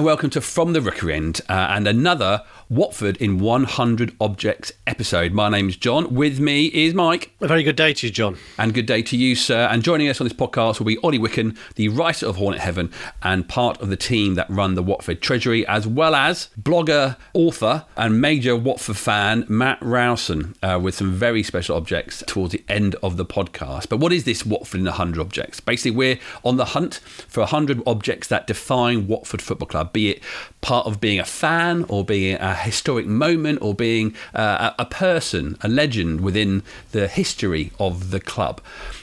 And welcome to From the Rookery End uh, and another Watford in 100 Objects episode. My name is John. With me is Mike. A very good day to you, John. And good day to you, sir. And joining us on this podcast will be Ollie Wicken, the writer of Hornet Heaven and part of the team that run the Watford Treasury, as well as blogger, author, and major Watford fan Matt Rowson uh, with some very special objects towards the end of the podcast. But what is this Watford in 100 Objects? Basically, we're on the hunt for 100 objects that define Watford Football Club, be it part of being a fan or being a historic moment or being uh, a person, a legend within the history of the club.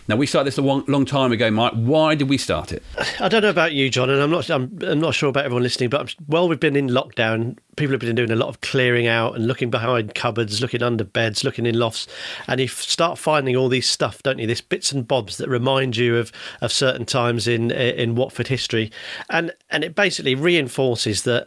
Now we started this a long, long time ago, Mike. Why did we start it? I don't know about you, John, and I'm not. I'm, I'm not sure about everyone listening, but while we've been in lockdown, people have been doing a lot of clearing out and looking behind cupboards, looking under beds, looking in lofts, and you start finding all these stuff, don't you? This bits and bobs that remind you of of certain times in in Watford history, and and it basically reinforces that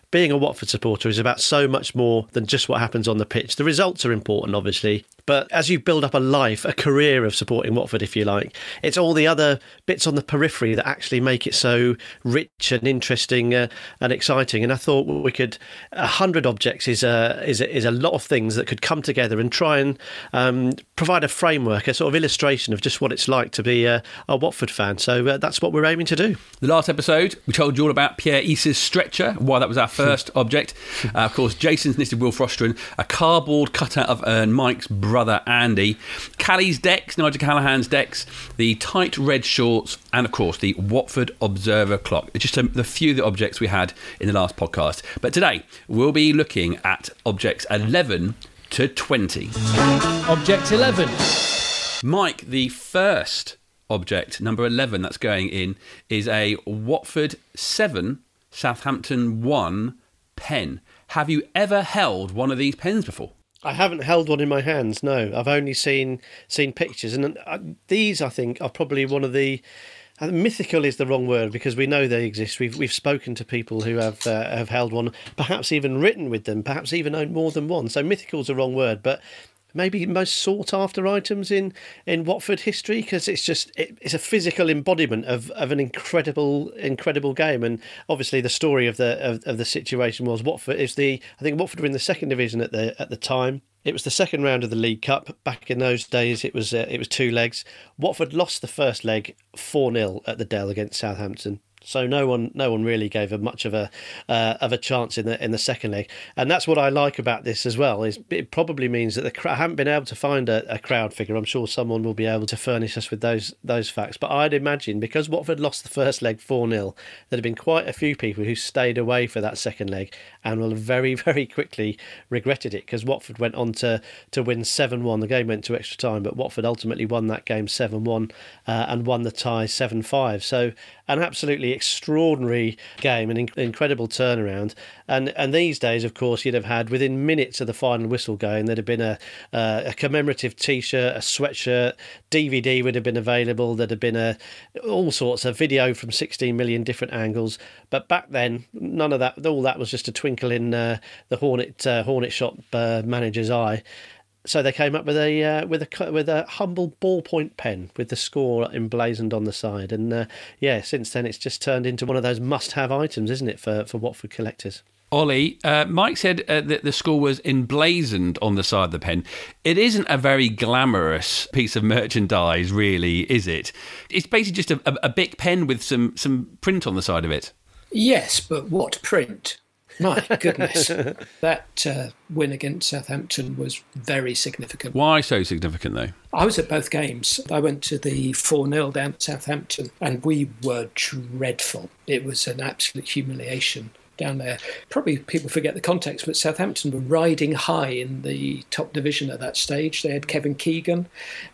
being a Watford supporter is about so much more than just what happens on the pitch. The results are important, obviously, but as you build up a life, a career of supporting Watford, if you like, it's all the other bits on the periphery that actually make it so rich and interesting uh, and exciting. And I thought we could, a hundred objects is a, is a, is a lot of things that could come together and try and um, provide a framework, a sort of illustration of just what it's like to be a, a Watford fan. So uh, that's what we're aiming to do. The last episode, we told you all about Pierre Issa's stretcher, why that was our first object. Uh, of course, Jason's knitted Wilf Rostron, a cardboard cutout of uh, Mike's brother Andy, Callie's decks, Nigel Callaghan's decks, the tight red shorts, and of course the Watford Observer clock. It's just a, the few of the objects we had in the last podcast. But today we'll be looking at objects 11 to 20. Object 11. Mike, the first object, number 11, that's going in, is a Watford 7, Southampton 1 pen. Have you ever held one of these pens before? I haven't held one in my hands. No, I've only seen seen pictures, and uh, these I think are probably one of the uh, mythical is the wrong word because we know they exist. We've we've spoken to people who have uh, have held one, perhaps even written with them, perhaps even owned more than one. So mythical is the wrong word, but maybe most sought after items in in Watford history because it's just it, it's a physical embodiment of, of an incredible incredible game and obviously the story of the of, of the situation was Watford is the I think Watford were in the second division at the at the time it was the second round of the League Cup. Back in those days, it was uh, it was two legs. Watford lost the first leg four 0 at the Dell against Southampton. So no one, no one really gave them much of a uh, of a chance in the in the second leg, and that's what I like about this as well. Is it probably means that the I haven't been able to find a, a, crowd figure. I'm sure someone will be able to furnish us with those those facts. But I'd imagine because Watford lost the first leg four 0 there have been quite a few people who stayed away for that second leg and will very very quickly regretted it because Watford went on to to win seven one. The game went to extra time, but Watford ultimately won that game seven one uh, and won the tie seven five. So an absolutely extraordinary game, an incredible turnaround. And and these days, of course, you'd have had within minutes of the final whistle going, there'd have been a uh, a commemorative T-shirt, a sweatshirt, DVD would have been available. There'd have been a all sorts of video from 16 million different angles. But back then, none of that. All that was just a twinkle in uh, the Hornet uh, Hornet shop uh, manager's eye so they came up with a uh, with a with a humble ballpoint pen with the score emblazoned on the side, and uh, yeah, since then it's just turned into one of those must-have items, isn't it, for for Watford collectors? Ollie, uh, Mike said uh, that the score was emblazoned on the side of the pen. It isn't a very glamorous piece of merchandise, really, is it? It's basically just a, a, a big pen with some some print on the side of it. Yes, but what print? My goodness. that uh, win against Southampton was very significant. Why so significant, though? I was at both games. I went to the 4 0 down at Southampton, and we were dreadful. It was an absolute humiliation down there. Probably people forget the context, but Southampton were riding high in the top division at that stage. They had Kevin Keegan,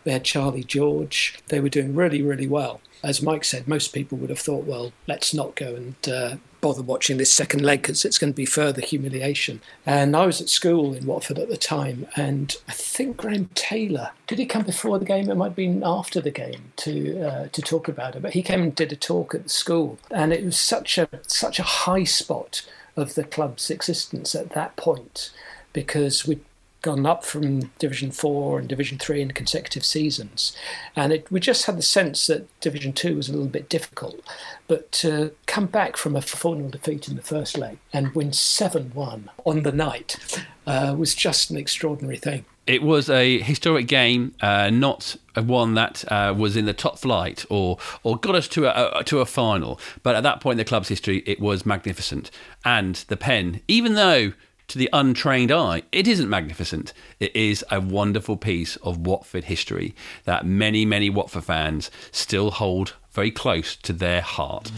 they had Charlie George. They were doing really, really well as Mike said, most people would have thought, well, let's not go and uh, bother watching this second leg because it's going to be further humiliation. And I was at school in Watford at the time, and I think Graham Taylor did he come before the game? It might have been after the game to uh, to talk about it. But he came and did a talk at the school, and it was such a such a high spot of the club's existence at that point because we gone up from Division Four and Division Three in consecutive seasons, and it, we just had the sense that Division Two was a little bit difficult. But to come back from a 4 0 defeat in the first leg and win 7 1 on the night uh, was just an extraordinary thing. It was a historic game, uh, not one that uh, was in the top flight or or got us to a, a, to a final. But at that point in the club's history, it was magnificent. And the pen, even though to the untrained eye, it isn't magnificent. It is a wonderful piece of Watford history that many, many Watford fans still hold very close to their heart.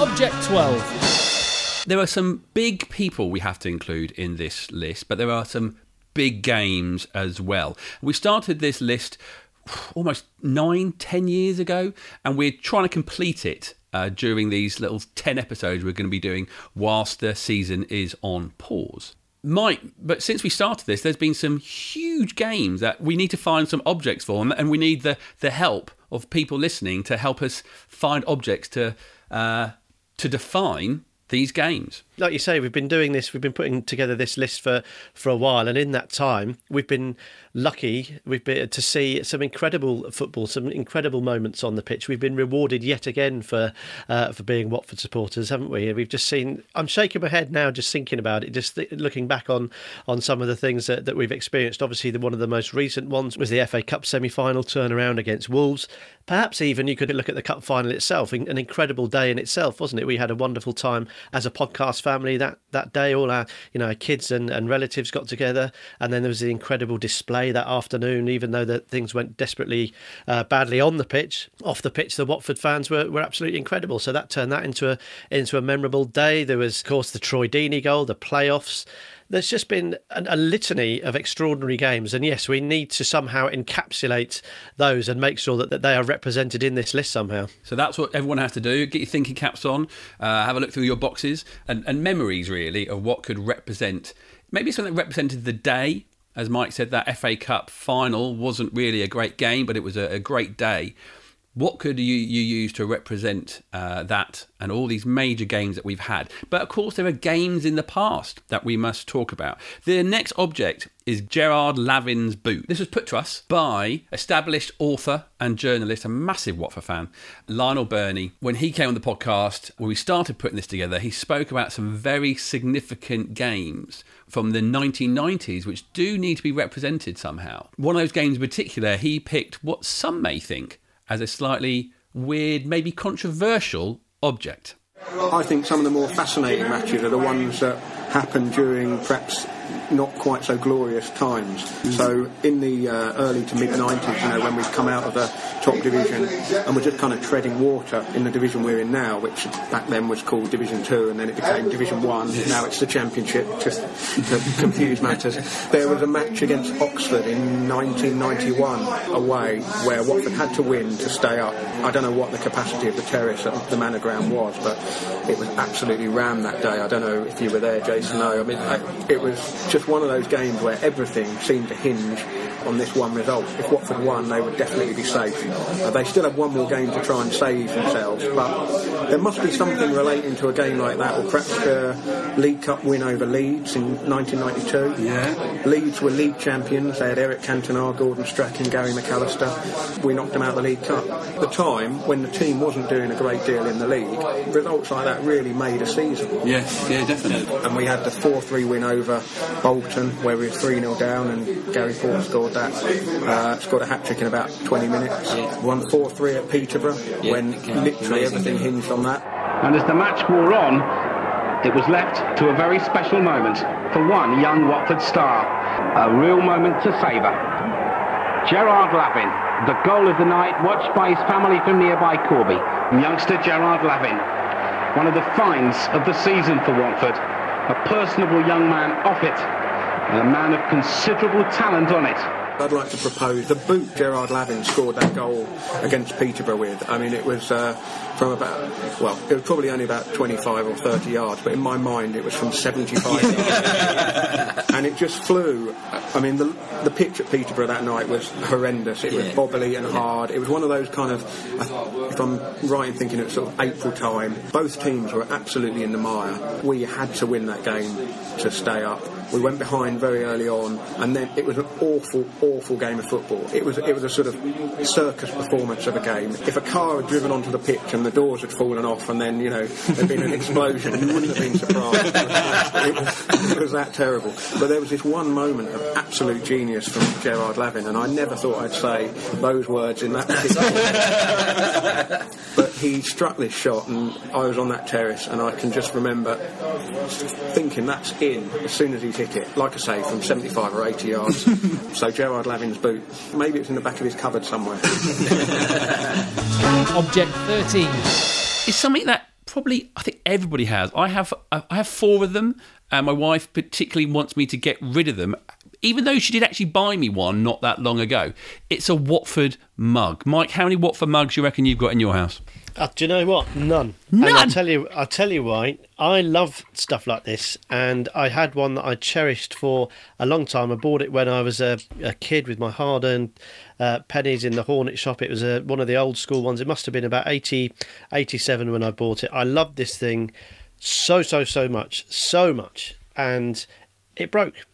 Object 12. There are some big people we have to include in this list, but there are some big games as well. We started this list almost nine, ten years ago, and we're trying to complete it uh, during these little 10 episodes we're going to be doing whilst the season is on pause. Mike, but since we started this, there's been some huge games that we need to find some objects for, and we need the, the help of people listening to help us find objects to uh, to define these games. Like you say, we've been doing this. We've been putting together this list for for a while, and in that time, we've been lucky. We've been to see some incredible football, some incredible moments on the pitch. We've been rewarded yet again for uh, for being Watford supporters, haven't we? We've just seen. I'm shaking my head now, just thinking about it, just th- looking back on on some of the things that, that we've experienced. Obviously, the, one of the most recent ones was the FA Cup semi-final turnaround against Wolves. Perhaps even you could look at the cup final itself. An incredible day in itself, wasn't it? We had a wonderful time as a podcast family that that day. All our you know our kids and, and relatives got together, and then there was the incredible display that afternoon. Even though that things went desperately uh, badly on the pitch, off the pitch, the Watford fans were, were absolutely incredible. So that turned that into a into a memorable day. There was, of course, the Troy Deeney goal, the playoffs there's just been a, a, litany of extraordinary games. And yes, we need to somehow encapsulate those and make sure that, that they are represented in this list somehow. So that's what everyone has to do. Get your thinking caps on, uh, have a look through your boxes and, and memories, really, of what could represent maybe something that represented the day. As Mike said, that FA Cup final wasn't really a great game, but it was a, a great day what could you, you use to represent uh, that and all these major games that we've had? But of course, there are games in the past that we must talk about. The next object is Gerard Lavin's boot. This was put to us by established author and journalist, a massive Watford fan, Lionel Birnie. When he came on the podcast, when we started putting this together, he spoke about some very significant games from the 1990s which do need to be represented somehow. One of those games in particular, he picked what some may think as a slightly weird, maybe controversial object. I think some of the more fascinating matches are the ones that happen during perhaps not quite so glorious times. Mm. So in the uh, early to mid 90s, you know, when we've come out of the top division and we're just kind of treading water in the division we're in now, which back then was called Division Two, and then it became Division One. Yes. Now it's the Championship. Just to confuse matters, there was a match against Oxford in 1991 away where Watford had to win to stay up. I don't know what the capacity of the terrace at the Manor Ground was, but it was absolutely rammed that day. I don't know if you were there, No, I mean I, it was just one of those games where everything seemed to hinge on this one result. If Watford won, they would definitely be safe. Uh, they still have one more game to try and save themselves, but there must be something relating to a game like that, or perhaps the League Cup win over Leeds in 1992. Yeah. Leeds were league champions. They had Eric Cantona, Gordon Strachan, Gary McAllister. We knocked them out of the League Cup. At the time, when the team wasn't doing a great deal in the league, results like that really made a season. Yes, yeah, definitely. And we had the 4-3 win over Bolton, where we were 3 0 down, and Gary Porter scored that. Uh, scored a hat trick in about 20 minutes. Yeah. Won 4 3 at Peterborough, yeah, when literally everything hinged on that. And as the match wore on, it was left to a very special moment for one young Watford star. A real moment to savour. Gerard Lavin, the goal of the night, watched by his family from nearby Corby. Youngster Gerard Lavin, one of the finds of the season for Watford a personable young man off it, and a man of considerable talent on it. I'd like to propose the boot Gerard Lavin scored that goal against Peterborough with. I mean, it was uh, from about, well, it was probably only about 25 or 30 yards, but in my mind it was from 75 yards. and it just flew. I mean, the, the pitch at Peterborough that night was horrendous. It was bobbly and hard. It was one of those kind of, if I'm right in thinking it was sort of April time, both teams were absolutely in the mire. We had to win that game to stay up We went behind very early on, and then it was an awful, awful game of football. It was it was a sort of circus performance of a game. If a car had driven onto the pitch and the doors had fallen off, and then you know there'd been an explosion, you wouldn't have been surprised. it, was, it was that terrible. But there was this one moment of absolute genius from Gerard Lavin, and I never thought I'd say those words in that but he struck this shot, and I was on that terrace, and I can just remember thinking that's in as soon as he's hit it. Like I say, from 75 or 80 yards. so Gerard Lavin's boot. Maybe it's in the back of his cupboard somewhere. Object 13. is something that probably I think everybody has. I have I have four of them, and my wife particularly wants me to get rid of them. Even though she did actually buy me one not that long ago, it's a Watford mug. Mike, how many Watford mugs do you reckon you've got in your house? Uh, do you know what? None. None? And I'll tell you. I'll tell you why. I love stuff like this, and I had one that I cherished for a long time. I bought it when I was a, a kid with my hard-earned uh, pennies in the Hornet shop. It was a, one of the old school ones. It must have been about 80, 87 when I bought it. I loved this thing so so so much, so much, and it broke.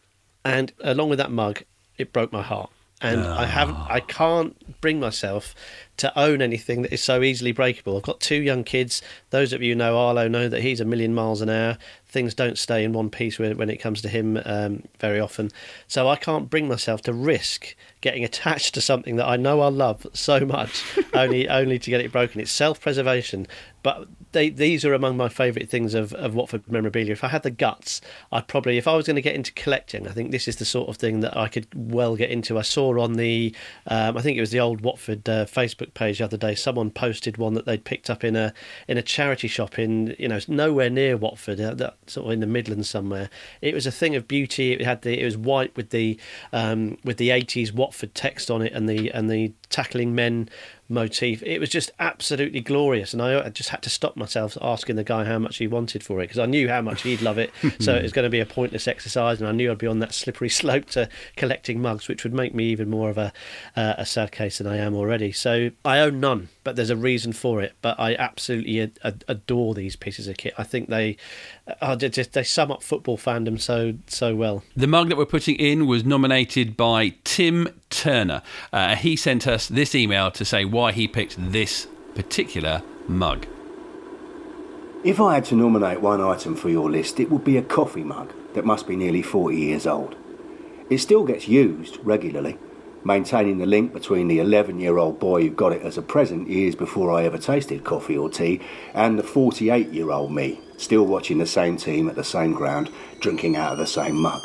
And along with that mug, it broke my heart. And I haven't, ah. I can't bring myself to own anything that is so easily breakable. I've got two young kids. Those of you who know Arlo know that he's a million miles an hour. Things don't stay in one piece when, when it comes to him um, very often. So I can't bring myself to risk getting attached to something that I know I love so much, only only to get it broken. It's self-preservation. But they, these are among my favourite things of, of Watford memorabilia. If I had the guts, I'd probably, if I was going to get into collecting, I think this is the sort of thing that I could well get into. I saw on the, um, I think it was the old Watford uh, Facebook page the other day, someone posted one that they'd picked up in a in a charity shop in, you know, nowhere near Watford, uh, that, sort of in the Midlands somewhere. It was a thing of beauty. It had the, it was white with the, um, with the 80s Watford text on it and the and the tackling men motif. It was just absolutely glorious, and I just had to stop myself asking the guy how much he wanted for it because I knew how much he'd love it. so it was going to be a pointless exercise, and I knew I'd be on that slippery slope to collecting mugs, which would make me even more of a uh, a sad case than I am already. So I own none, but there's a reason for it. But I absolutely ad- ad- adore these pieces of kit. I think they uh, just they sum up football fandom so so well. The mug that we're putting in was nominated by Tim Turner. Uh, he sent us this email to say why he picked this particular mug. If I had to nominate one item for your list, it would be a coffee mug that must be nearly 40 years old. It still gets used regularly, maintaining the link between the 11 year old boy who got it as a present years before I ever tasted coffee or tea and the 48 year old me, still watching the same team at the same ground, drinking out of the same mug.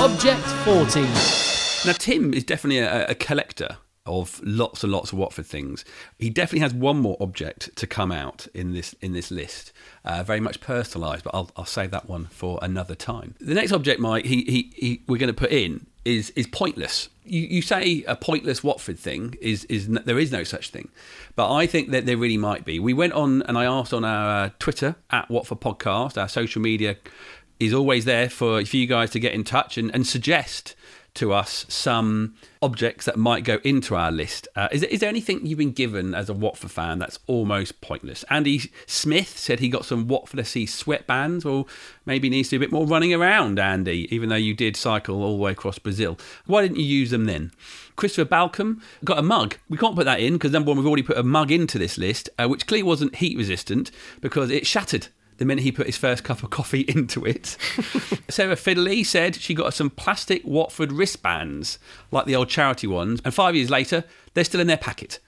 Object 14. Now, Tim is definitely a, a collector of lots and lots of Watford things. He definitely has one more object to come out in this in this list, uh, very much personalised. But I'll, I'll save that one for another time. The next object, Mike, he, he, he we're going to put in is is pointless. You, you say a pointless Watford thing is is there is no such thing, but I think that there really might be. We went on and I asked on our uh, Twitter at Watford Podcast, our social media is always there for, for you guys to get in touch and, and suggest to us some objects that might go into our list. Uh, is, is there anything you've been given as a Watford fan that's almost pointless? Andy Smith said he got some Watford SC sweatbands. Well, maybe needs to do a bit more running around, Andy, even though you did cycle all the way across Brazil. Why didn't you use them then? Christopher Balcom got a mug. We can't put that in because number one, we've already put a mug into this list, uh, which clearly wasn't heat resistant because it shattered the minute he put his first cup of coffee into it. Sarah Fiddley said she got some plastic Watford wristbands, like the old charity ones, and five years later, they're still in their packet.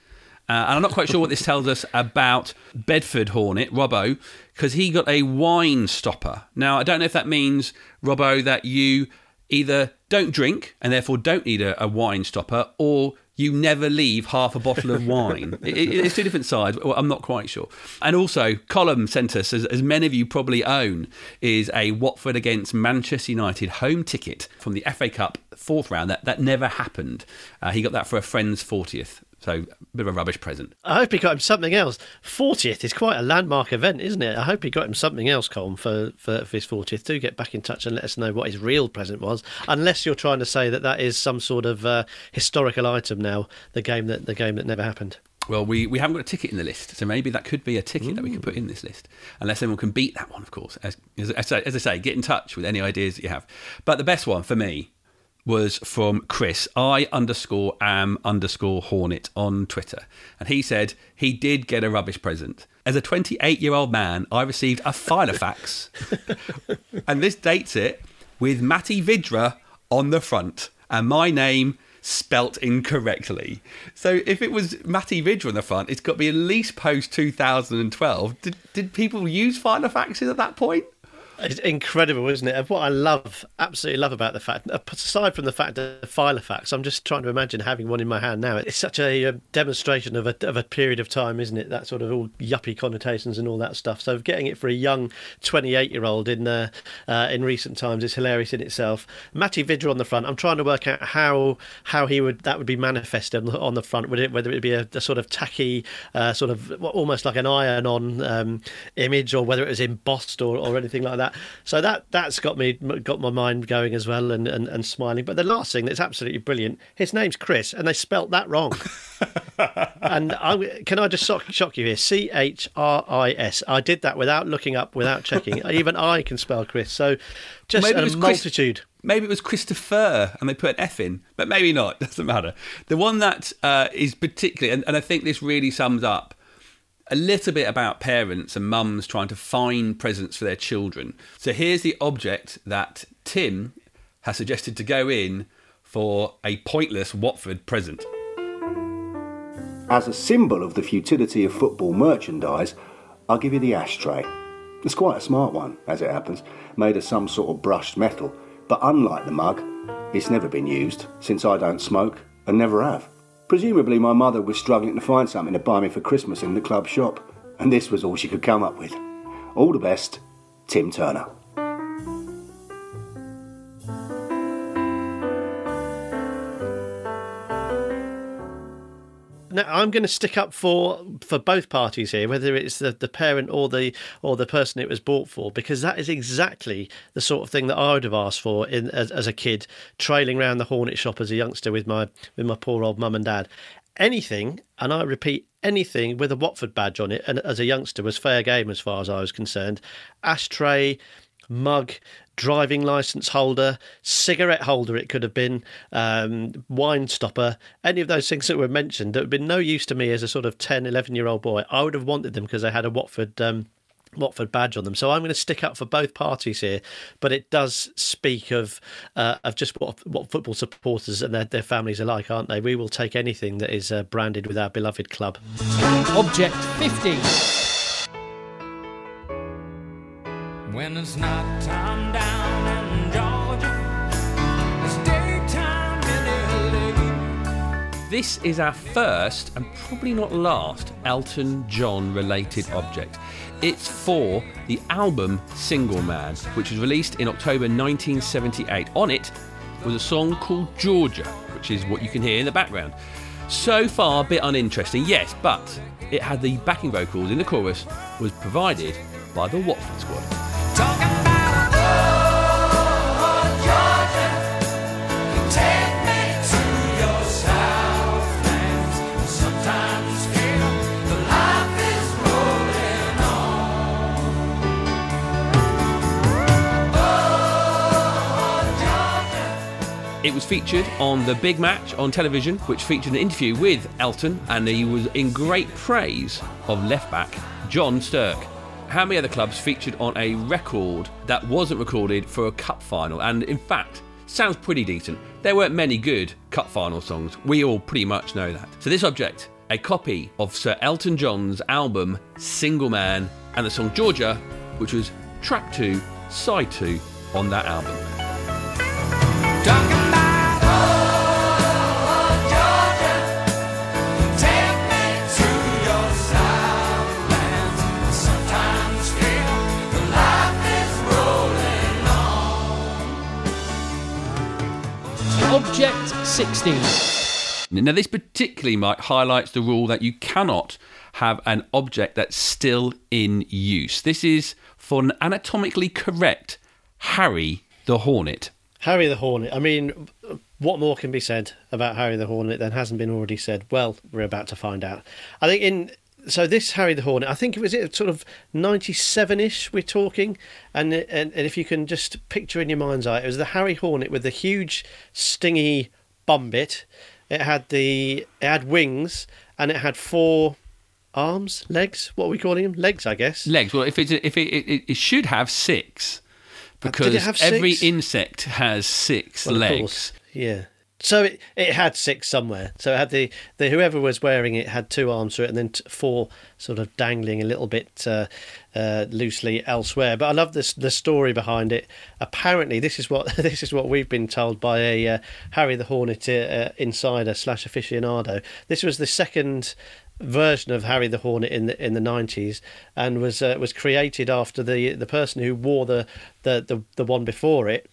Uh, and I'm not quite sure what this tells us about Bedford Hornet, Robbo, because he got a wine stopper. Now, I don't know if that means, Robbo, that you either don't drink and therefore don't need a, a wine stopper, or you never leave half a bottle of wine. it, it, it's two different sides. Well, I'm not quite sure. And also, Colm sent us, as, as many of you probably own, is a Watford against Manchester United home ticket from the FA Cup fourth round. That that never happened. Uh, he got that for a friend's 40th. So, a bit of a rubbish present. I hope he got him something else. 40th is quite a landmark event, isn't it? I hope he got him something else, Colm, for, for, for his 40th. Do get back in touch and let us know what his real present was. Unless you're trying to say that that is some sort of uh, historical item now, the game that the game that never happened. Well, we, we haven't got a ticket in the list, so maybe that could be a ticket that we could put in this list, unless anyone can beat that one, of course. As, as, as I say, get in touch with any ideas that you have. But the best one for me was from Chris, I underscore am underscore Hornet on Twitter. And he said he did get a rubbish present. As a 28 year old man, I received a Filofax. and this dates it with Matty Vydra on the front and my name spelt incorrectly. So if it was Matty Vydra on the front, it's got to be at least post 2012. Did, did people use Filofaxes at that point? It's incredible, isn't it? What I love, absolutely love about the fact, aside from the fact of the Filofax, I'm just trying to imagine having one in my hand now. It's such a uh, demonstration of a, of a period of time, isn't it? That sort of all yuppie connotations and all that stuff. So getting it for a young 28 year old in uh, uh, in recent times is hilarious in itself. Matty Vydra on the front. I'm trying to work out how how he would that would be manifested on the, on the front. Would it whether it would be a, a sort of tacky, uh, sort of almost like an iron-on um, image, or whether it was embossed or, or anything like that. So that that's got me got my mind going as well and, and, and smiling. But the last thing that's absolutely brilliant, his name's Chris, and they spelt that wrong. and I, can I just shock, shock you here? C H R I S. I did that without looking up, without checking. Even I can spell Chris. So just Maybe it a was Chris- multitude. Maybe it was Christopher and they put an F in, but maybe not. Doesn't matter. The one that uh, is particularly, and, and I think this really sums up a little bit about parents and mums trying to find presents for their children. So here's the object that Tim has suggested to go in for a pointless Watford present. As a symbol of the futility of football merchandise, I'll give you the ashtray. It's quite a smart one, as it happens, made of some sort of brushed metal, but unlike the mug, it's never been used since I don't smoke and never have. Presumably, my mother was struggling to find something to buy me for Christmas in the club shop, and this was all she could come up with. All the best, Tim Turner. Now, I'm going to stick up for for both parties here, whether it's the, the parent or the or the person it was bought for, because that is exactly the sort of thing that I would have asked for in as, as a kid, trailing around the Hornet shop as a youngster with my with my poor old mum and dad. Anything, and I repeat, anything with a Watford badge on it, and as a youngster was fair game as far as I was concerned. Ashtray, mug, driving license holder, cigarette holder, it could have been, um, wine stopper, any of those things that were mentioned that would have been no use to me as a sort of 10, 11 year old boy. I would have wanted them because they had a Watford. Um, Watford badge on them, so I'm going to stick up for both parties here. But it does speak of uh, of just what what football supporters and their, their families are like, aren't they? We will take anything that is uh, branded with our beloved club. Object 50. When it's not This is our first and probably not last Elton John related object. It's for the album Single Man, which was released in October 1978. On it was a song called Georgia, which is what you can hear in the background. So far, a bit uninteresting, yes, but it had the backing vocals in the chorus was provided by the Watford squad. It was featured on the Big Match on television, which featured an interview with Elton, and he was in great praise of left back John Stirk. How many other clubs featured on a record that wasn't recorded for a cup final? And in fact, sounds pretty decent. There weren't many good cup final songs. We all pretty much know that. So this object, a copy of Sir Elton John's album Single Man and the song Georgia, which was track two, side two on that album. Talking Object 60. Now, this particularly, Mike, highlights the rule that you cannot have an object that's still in use. This is for an anatomically correct Harry the Hornet. Harry the Hornet. I mean, what more can be said about Harry the Hornet than hasn't been already said? Well, we're about to find out. I think in so this Harry the Hornet. I think it was it sort of ninety-seven-ish. We're talking, and, and and if you can just picture in your mind's eye, it was the Harry Hornet with the huge, stingy bum bit. It had the it had wings and it had four arms, legs. What are we calling them? Legs, I guess. Legs. Well, if it's if it, it, it should have six, Uh, because have every insect has six Well, of legs. course, Yeah. So it, it had six somewhere. So it had the, the whoever was wearing it had two arms to it, and then t- four sort of dangling a little bit uh, uh, loosely elsewhere. But I love this the story behind it. Apparently, this is what this is what we've been told by a uh, Harry the Hornet uh, insider slash aficionado. This was the second version of Harry the Hornet in the in the nineties, and was uh, was created after the the person who wore the the the, the one before it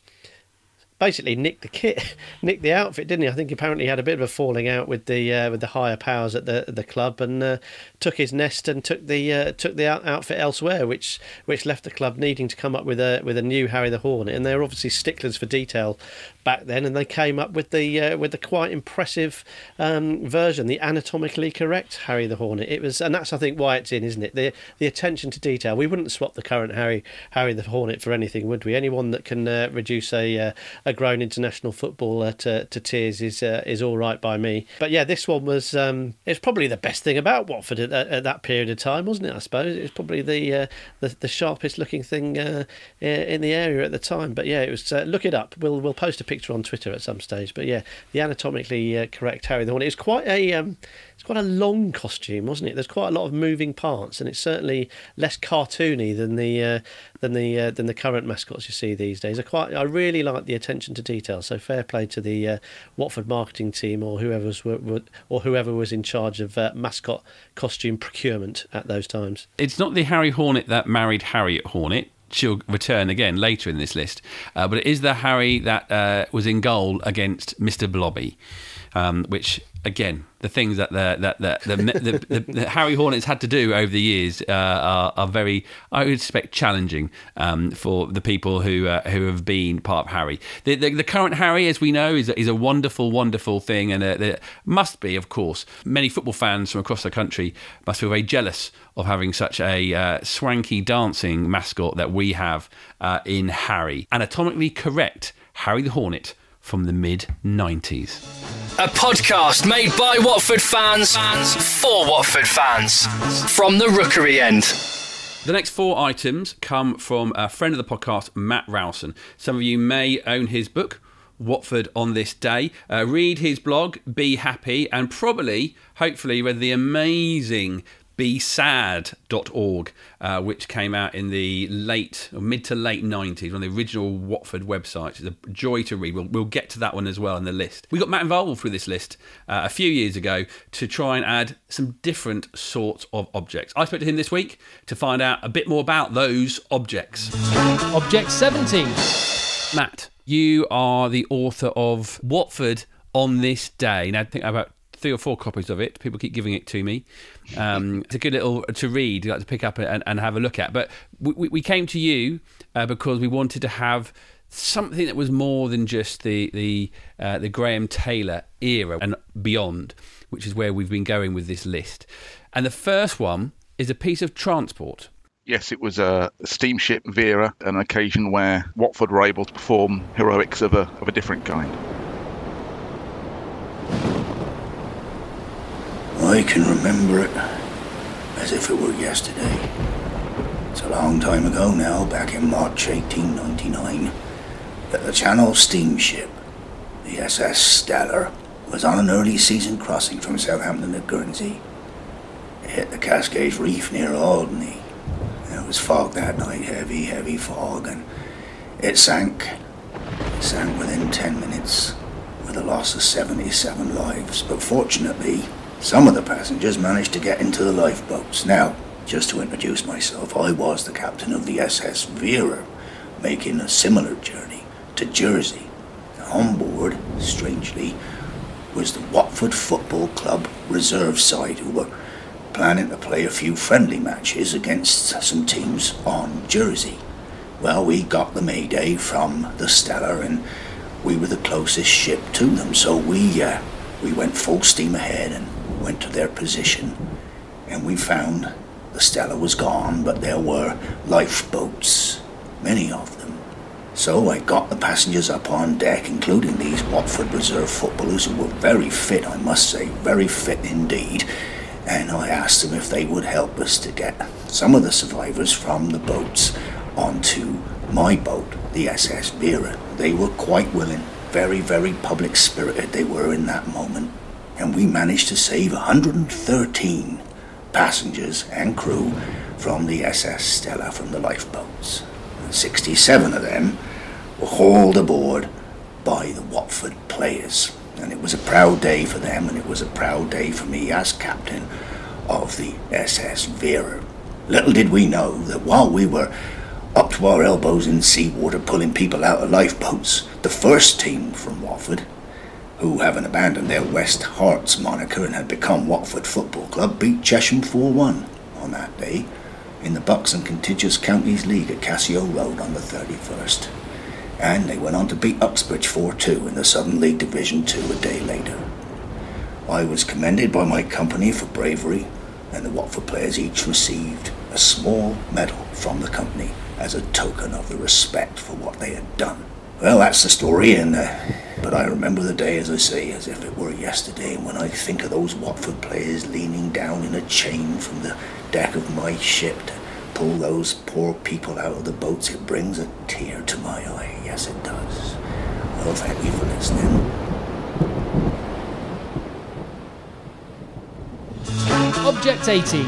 basically nicked the kit, nicked the outfit, didn't he? I think apparently he had a bit of a falling out with the uh, with the higher powers at the the club, and uh, took his nest and took the uh, took the out- outfit elsewhere, which which left the club needing to come up with a with a new Harry the Hornet, and they were obviously sticklers for detail back then, and they came up with the uh, with the quite impressive um, version, the anatomically correct Harry the Hornet. It was, and that's I think why it's in, isn't it? The the attention to detail. We wouldn't swap the current Harry Harry the Hornet for anything, would we? Anyone that can uh, reduce a uh, a grown international footballer to, to tears is uh, is all right by me. But yeah, this one was um, it's probably the best thing about Watford at, at that period of time, wasn't it? I suppose it was probably the uh, the, the sharpest looking thing uh, in the area at the time. But yeah, it was. Uh, look it up. We'll we'll post a picture on Twitter at some stage. But yeah, the anatomically uh, correct Harry the Hornet. It's quite a um, quite a long costume, wasn't it? There's quite a lot of moving parts, and it's certainly less cartoony than the uh, than the uh, than the current mascots you see these days. I quite I really like the attention to detail. So fair play to the uh, Watford marketing team or whoever was or whoever was in charge of uh, mascot costume procurement at those times. It's not the Harry Hornet that married Harriet Hornet. She'll return again later in this list, uh, but it is the Harry that uh, was in goal against Mr. Blobby, um, which again the things that the that the the, the, the, Harry Hornets had to do over the years uh, are, are very, I would expect, challenging um, for the people who uh, who have been part of Harry. The, the, current Harry, as we know, is is a wonderful, wonderful thing, and uh, there must be, of course, many football fans from across the country must feel very jealous of having such a uh, swanky dancing mascot that we have uh, in Harry. Anatomically correct Harry the Hornet from the mid 90s. A podcast made by Watford fans for Watford fans. From the Rookery end. The next four items come from a friend of the podcast, Matt Rowson. Some of you may own his book, Watford on This Day. Uh, read his blog, Be Happy, and probably, hopefully, read the amazing besad.org, uh, which came out in the late or mid to late 90s, one of the original Watford websites. It's a joy to read. We'll, we'll get to that one as well in the list. We got Matt involved with this list uh, a few years ago to try and add some different sorts of objects. I spoke to him this week to find out a bit more about those objects. Object 17. Matt, you are the author of Watford on this day. Now, I think about three or four copies of it. People keep giving it to me. Um, it's a good little to read, like to pick up and, and have a look at. But we, we came to you uh, because we wanted to have something that was more than just the the uh, the Graham Taylor era and beyond, which is where we've been going with this list. And the first one is a piece of transport. Yes, it was a steamship Vera, an occasion where Watford were able to perform heroics of a, of a different kind. I can remember it as if it were yesterday. It's a long time ago now, back in March 1899, that the Channel steamship, the SS Stella, was on an early season crossing from Southampton to Guernsey. It hit the Cascades Reef near Alderney. There was fog that night, heavy, heavy fog, and it sank. It sank within 10 minutes with a loss of 77 lives, but fortunately, some of the passengers managed to get into the lifeboats. Now, just to introduce myself, I was the captain of the SS Vera, making a similar journey to Jersey. On board, strangely, was the Watford Football Club reserve side who were planning to play a few friendly matches against some teams on Jersey. Well, we got the Mayday from the Stella and we were the closest ship to them, so we uh, we went full steam ahead and went to their position, and we found the Stella was gone, but there were lifeboats, many of them. So I got the passengers up on deck, including these Watford reserve footballers who were very fit, I must say, very fit indeed. And I asked them if they would help us to get some of the survivors from the boats onto my boat, the SS Vera. They were quite willing, very, very public spirited they were in that moment. And we managed to save 113 passengers and crew from the SS Stella from the lifeboats. 67 of them were hauled aboard by the Watford players. And it was a proud day for them, and it was a proud day for me as captain of the SS Vera. Little did we know that while we were up to our elbows in seawater pulling people out of lifeboats, the first team from Watford, who having abandoned their West Herts moniker and had become Watford Football Club, beat Chesham 4 1 on that day in the Bucks and Contiguous Counties League at Cassio Road on the 31st. And they went on to beat Uxbridge 4 2 in the Southern League Division 2 a day later. I was commended by my company for bravery, and the Watford players each received a small medal from the company as a token of the respect for what they had done. Well, that's the story, and uh, but I remember the day, as I say, as if it were yesterday. And when I think of those Watford players leaning down in a chain from the deck of my ship to pull those poor people out of the boats, it brings a tear to my eye. Yes, it does. Well, thank you for listening. Object 18.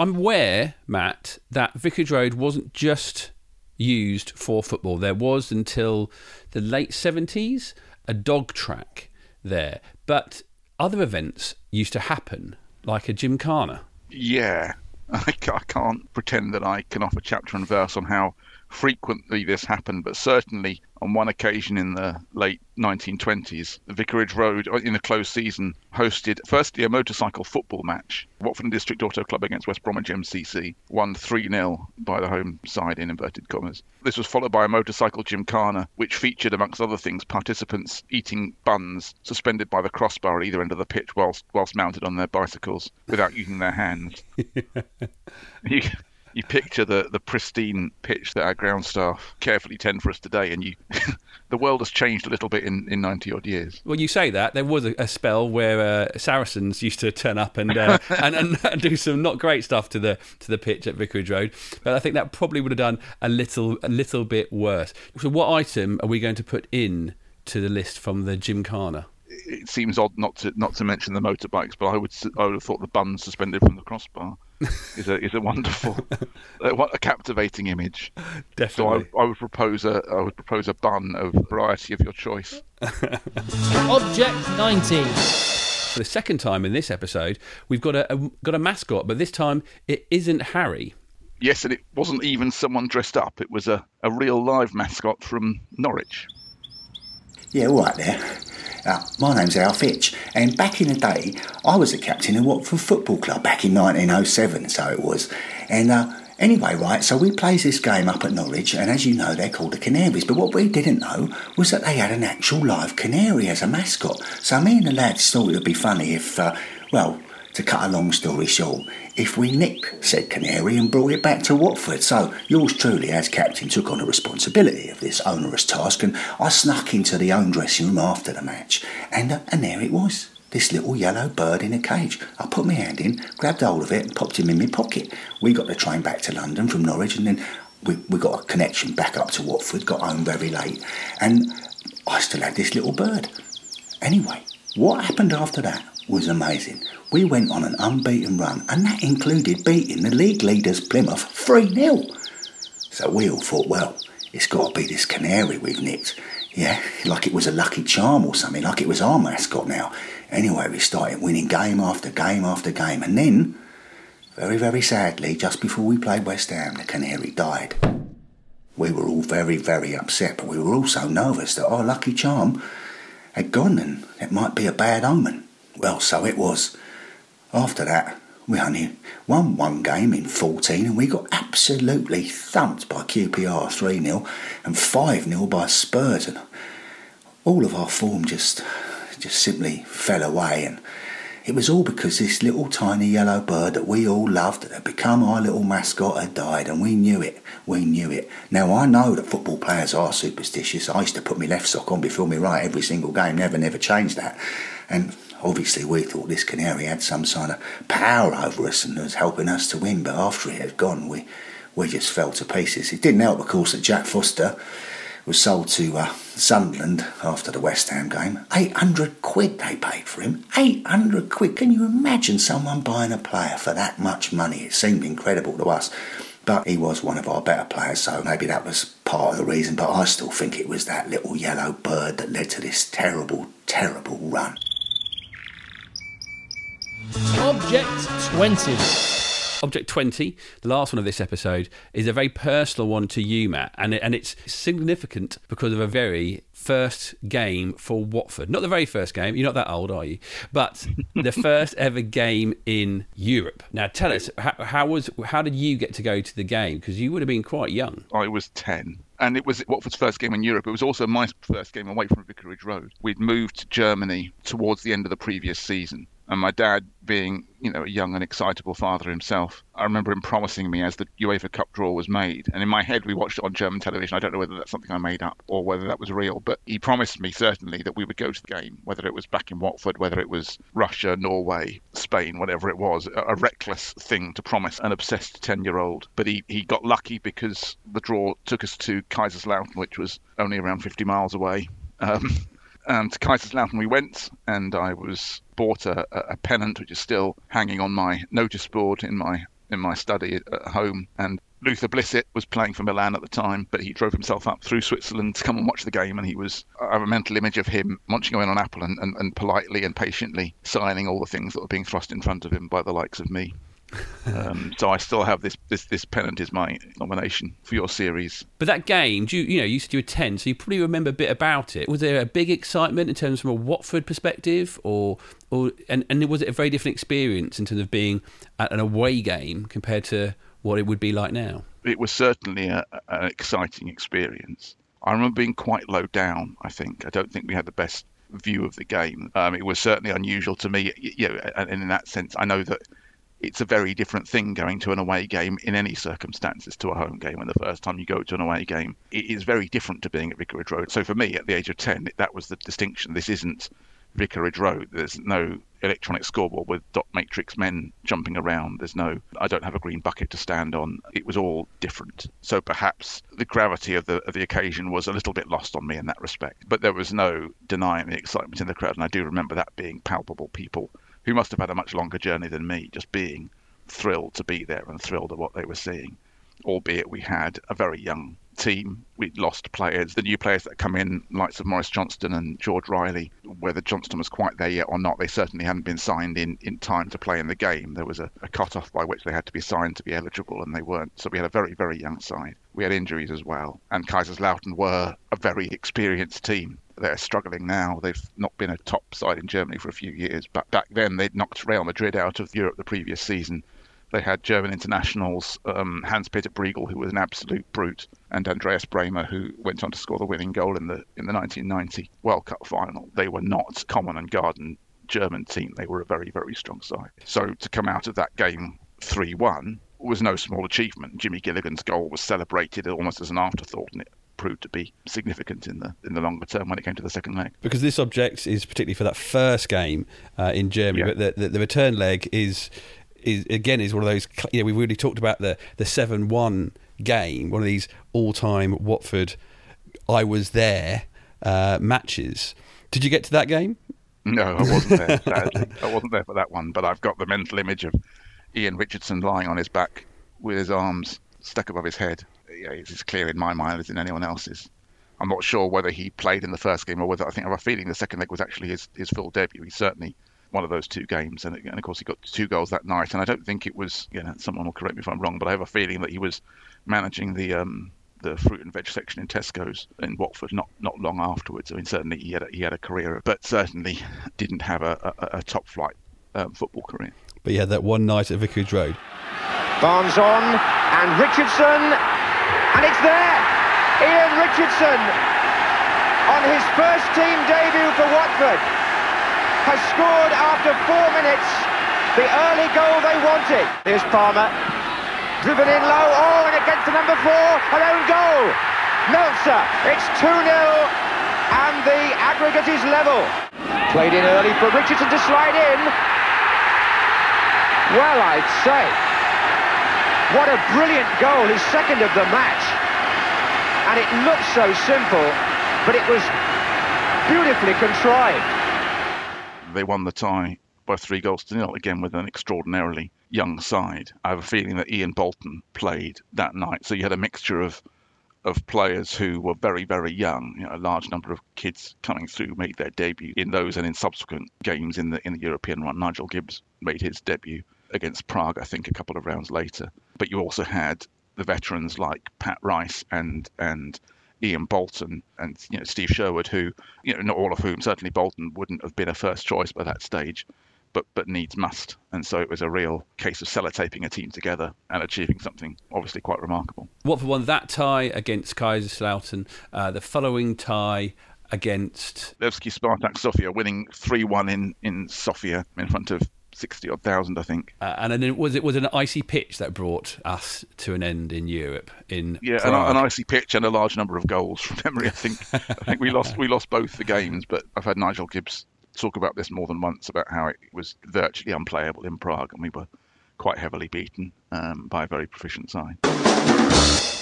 I'm aware, Matt, that Vicarage Road wasn't just used for football. There was until the late 70s a dog track there, but other events used to happen, like a gymkhana. Yeah, I, I can't pretend that I can offer chapter and verse on how frequently this happened, but certainly on one occasion in the late 1920s, the Vicarage Road, uh, in a closed season, hosted firstly a motorcycle football match. Watford and District Auto Club against West Bromwich MCC, won 3 0 by the home side in inverted commas. This was followed by a motorcycle gymkhana, which featured, amongst other things, participants eating buns suspended by the crossbar at either end of the pitch whilst, whilst mounted on their bicycles without using their hands. you, you picture the, the pristine pitch that our ground staff carefully tend for us today, and you the world has changed a little bit in, in 90 odd years. Well, you say that there was a, a spell where uh, Saracens used to turn up and, uh, and, and and do some not great stuff to the to the pitch at Vicarage Road, but I think that probably would have done a little a little bit worse. So, what item are we going to put in to the list from the Gymkhana? It seems odd not to not to mention the motorbikes, but I would I would have thought the bun suspended from the crossbar is a is a wonderful, a captivating image. Definitely. So I, I would propose a I would propose a bun of variety of your choice. Object 19. For the second time in this episode, we've got a, a got a mascot, but this time it isn't Harry. Yes, and it wasn't even someone dressed up. It was a, a real live mascot from Norwich. Yeah, all right there. Uh, my name's Al Fitch, and back in the day, I was the captain of Watford Football Club back in 1907, so it was. And uh, anyway, right, so we plays this game up at Norwich, and as you know, they're called the Canaries. But what we didn't know was that they had an actual live canary as a mascot. So me and the lads thought it would be funny if, uh, well, to cut a long story short, if we nicked said canary and brought it back to Watford. So yours truly, as captain, took on the responsibility of this onerous task, and I snuck into the own dressing room after the match, and uh, and there it was. This little yellow bird in a cage. I put my hand in, grabbed hold of it, and popped him in my pocket. We got the train back to London from Norwich, and then we, we got a connection back up to Watford, got home very late, and I still had this little bird. Anyway, what happened after that was amazing. We went on an unbeaten run, and that included beating the league leaders Plymouth 3 0. So we all thought, well, it's got to be this canary we've nicked. Yeah, like it was a lucky charm or something, like it was our mascot now. Anyway, we started winning game after game after game, and then, very, very sadly, just before we played West Ham, the canary died. We were all very, very upset, but we were also nervous that our lucky charm had gone and it might be a bad omen. Well, so it was. After that, we only won one game in 14 and we got absolutely thumped by QPR 3 0 and 5 0 by Spurs. And all of our form just, just simply fell away. And it was all because this little tiny yellow bird that we all loved, that had become our little mascot, had died, and we knew it. We knew it. Now I know that football players are superstitious. I used to put my left sock on before my right every single game. Never, never changed that. And obviously we thought this canary had some sort of power over us and was helping us to win. But after it had gone, we we just fell to pieces. It didn't help, of course, that Jack Foster was sold to uh, Sunderland after the West Ham game. 800 quid they paid for him. 800 quid. Can you imagine someone buying a player for that much money? It seemed incredible to us. But he was one of our better players, so maybe that was part of the reason. But I still think it was that little yellow bird that led to this terrible, terrible run. Object 20. Object 20, the last one of this episode, is a very personal one to you, Matt, and, it, and it's significant because of a very first game for Watford. Not the very first game, you're not that old, are you? But the first ever game in Europe. Now, tell us, how, how, was, how did you get to go to the game? Because you would have been quite young. I was 10. And it was Watford's first game in Europe. It was also my first game away from Vicarage Road. We'd moved to Germany towards the end of the previous season. And my dad, being you know a young and excitable father himself, I remember him promising me as the UEFA Cup draw was made. And in my head, we watched it on German television. I don't know whether that's something I made up or whether that was real, but he promised me certainly that we would go to the game, whether it was back in Watford, whether it was Russia, Norway, Spain, whatever it was. A, reckless thing to promise an obsessed ten-year-old. But he he got lucky because the draw took us to Kaiserslautern, which was only around 50 miles away. Um, and to Kaiserslautern we went, and I was bought a, a pennant which is still hanging on my notice board in my in my study at home. And Luther Blissett was playing for Milan at the time, but he drove himself up through Switzerland to come and watch the game. And he was, I have a mental image of him munching away on an apple and, and, and politely and patiently signing all the things that were being thrust in front of him by the likes of me. Um, so I still have this, this this pennant is my nomination for your series. But that game, do you you know you said you were ten, so you probably remember a bit about it. Was there a big excitement in terms from a Watford perspective, or or and and was it a very different experience in terms of being at an away game compared to what it would be like now? It was certainly a, an exciting experience. I remember being quite low down. I think I don't think we had the best view of the game. Um, it was certainly unusual to me. You know, and in that sense, I know that it's a very different thing going to an away game in any circumstances to a home game. And the first time you go to an away game, it is very different to being at Vicarage Road. So for me, at the age of 10, that was the distinction. This isn't Vicarage Road. There's no electronic scoreboard with dot matrix men jumping around. There's no, I don't have a green bucket to stand on. It was all different. So perhaps the gravity of the of the occasion was a little bit lost on me in that respect. But there was no denying the excitement in the crowd, and I do remember that being palpable. People who must have had a much longer journey than me, just being thrilled to be there and thrilled at what they were seeing. Albeit we had a very young team, we'd lost players. The new players that come in, likes of Maurice Johnston and George Reilly, whether Johnston was quite there yet or not, they certainly hadn't been signed in, in time to play in the game. There was a, a cut off by which they had to be signed to be eligible, and they weren't. So we had a very, very young side. We had injuries as well. And Kaiserslautern were a very experienced team they're struggling now. They've not been a top side in Germany for a few years, but back then they'd knocked Real Madrid out of Europe the previous season. They had German internationals, um, Hans Peter Briegel, who was an absolute brute, and Andreas Brehme, who went on to score the winning goal in the in the 1990 World Cup final. They were not common and garden German team. They were a very very strong side. So to come out of that game 3-1 was no small achievement. Jimmy Gilligan's goal was celebrated almost as an afterthought, and it proved to be significant in the in the longer term when it came to the second leg. Because this object is particularly for that first game uh, in Germany, Yeah. but the, the, the return leg is is again is one of those. You know, we've already talked about the the seven one game, one of these all time Watford. I was there uh, matches. Did you get to that game? No, I wasn't there. Sadly, I wasn't there for that one. But I've got the mental image of Ian Richardson lying on his back with his arms stuck above his head. Yeah, it's as clear in my mind as in anyone else's. I'm not sure whether he played in the first game or whether I think I have a feeling the second leg was actually his, his full debut. He's certainly one of those two games, and, and of course he got two goals that night. And I don't think it was, you know, someone will correct me if I'm wrong, but I have a feeling that he was managing the um, the fruit and veg section in Tesco's in Watford not, not long afterwards. I mean, certainly he had a, he had a career, but certainly didn't have a, a, a top flight um, football career. But yeah, that one night at Vicarage Road. Barnes on, and Richardson, and it's there! Ian Richardson, on his first team debut for Watford, has scored after four minutes the early goal they wanted. Here's Palmer, driven in low, oh, and against the number four, an own goal. Melzer, it's 2 0, and the aggregate is level. Played in early for Richardson to slide in. Well, I'd say, what a brilliant goal, his second of the match. And it looked so simple, but it was beautifully contrived. They won the tie by three goals to nil, again with an extraordinarily young side. I have a feeling that Ian Bolton played that night, so you had a mixture of of players who were very, very young. You know, a large number of kids coming through made their debut in those and in subsequent games in the in the European run. Nigel Gibbs made his debut against Prague, I think, a couple of rounds later. But you also had the veterans like Pat Rice and and Ian Bolton and you know Steve Sherwood, who you know not all of whom certainly Bolton wouldn't have been a first choice by that stage, but but needs must. And so it was a real case of sellotaping a team together and achieving something obviously quite remarkable. Watford won that tie against Kaiserslautern. Uh, the following tie against Levski Spartak Sofia winning 3 1 in, in Sofia in front of 60 odd thousand, I think. Uh, and then it was it was an icy pitch that brought us to an end in Europe. In Yeah, an, an icy pitch and a large number of goals from memory. I think I think we lost we lost both the games, but I've had Nigel Gibbs talk about this more than once about how it was virtually unplayable in Prague, and we were quite heavily beaten um, by a very proficient side.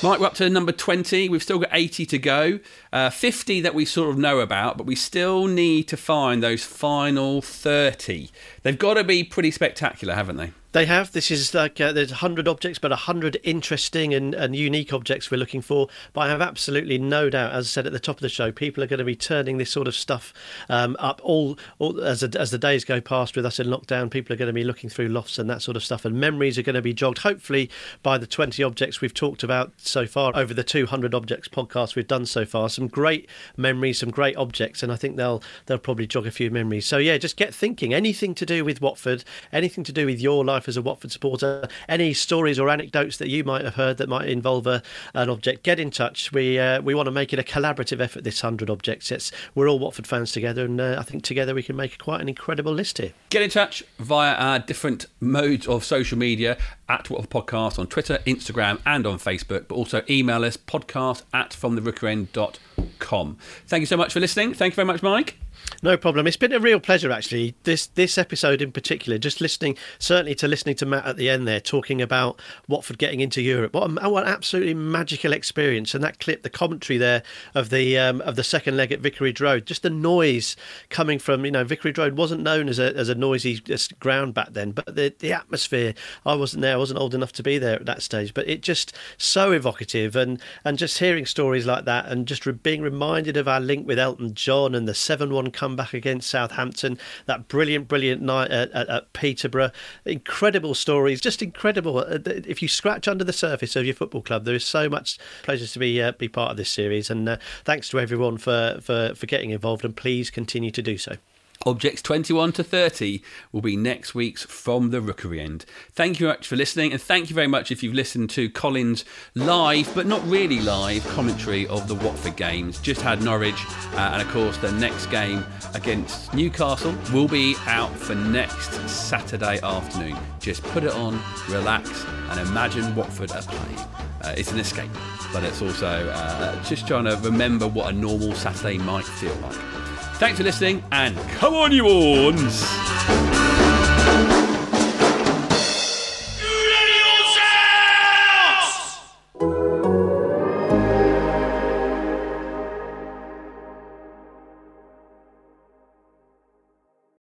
Mike, we're up to number 20. We've still got 80 to go. Uh, 50 that we sort of know about, but we still need to find those final 30. They've got to be pretty spectacular, haven't they? They have. This is like uh, there's 100 objects, but 100 interesting and, and unique objects we're looking for. But I have absolutely no doubt, as I said at the top of the show, people are going to be turning this sort of stuff um, up all, all as, the- as the days go past with us in lockdown. People are going to be looking through lofts and that sort of stuff, and memories are going to be jogged, hopefully, by the 20 objects we've talked about so far over the 200 objects podcast we've done so far. Some great memories, some great objects, and I think they'll they'll probably jog a few memories. So yeah, just get thinking. Anything to do with Watford, anything to do with your life as a Watford supporter, any stories or anecdotes that you might have heard that might involve a, an object, get in touch. We uh, we want to make it a collaborative effort. This hundred objects. It's we're all Watford fans together, and uh, I think together we can make quite an incredible list here. Get in touch via our different modes of social media at Watford Podcast on Twitter, Instagram, and on Facebook, but also email us podcast at fromtherookeryend.com. Thank you so much for listening. Thank you very much, Mike. No problem. It's been a real pleasure, actually. This this episode in particular, just listening, certainly to listening to Matt at the end there, talking about Watford getting into Europe. What, a, what an absolutely magical experience! And that clip, the commentary there of the um, of the second leg at Vicarage Road, just the noise coming from you know Vicarage Road wasn't known as a as a noisy ground back then, but the the atmosphere. I wasn't there. I wasn't old enough to be there at that stage, but it just so evocative and and just hearing stories like that and just being reminded of our link with Elton John and the seven one comeback against Southampton, that brilliant, brilliant night at, at, at Peterborough. Incredible stories, just incredible. Uh, If you scratch under the surface of your football club, there is so much pleasure to be uh, be part of this series. And uh, thanks to everyone for, for, for getting involved, and please continue to do so. Objects 21 to 30 will be next week's From the Rookery End. Thank you very much for listening, and thank you very much if you've listened to Colm's live, but not really live, commentary of the Watford games. Just had Norwich, uh, and of course, the next game against Newcastle will be out for next Saturday afternoon. Just put it on, relax, and imagine Watford are playing. Uh, it's an escape, but it's also uh, just trying to remember what a normal Saturday might feel like. Thanks for listening, and come on, you horns!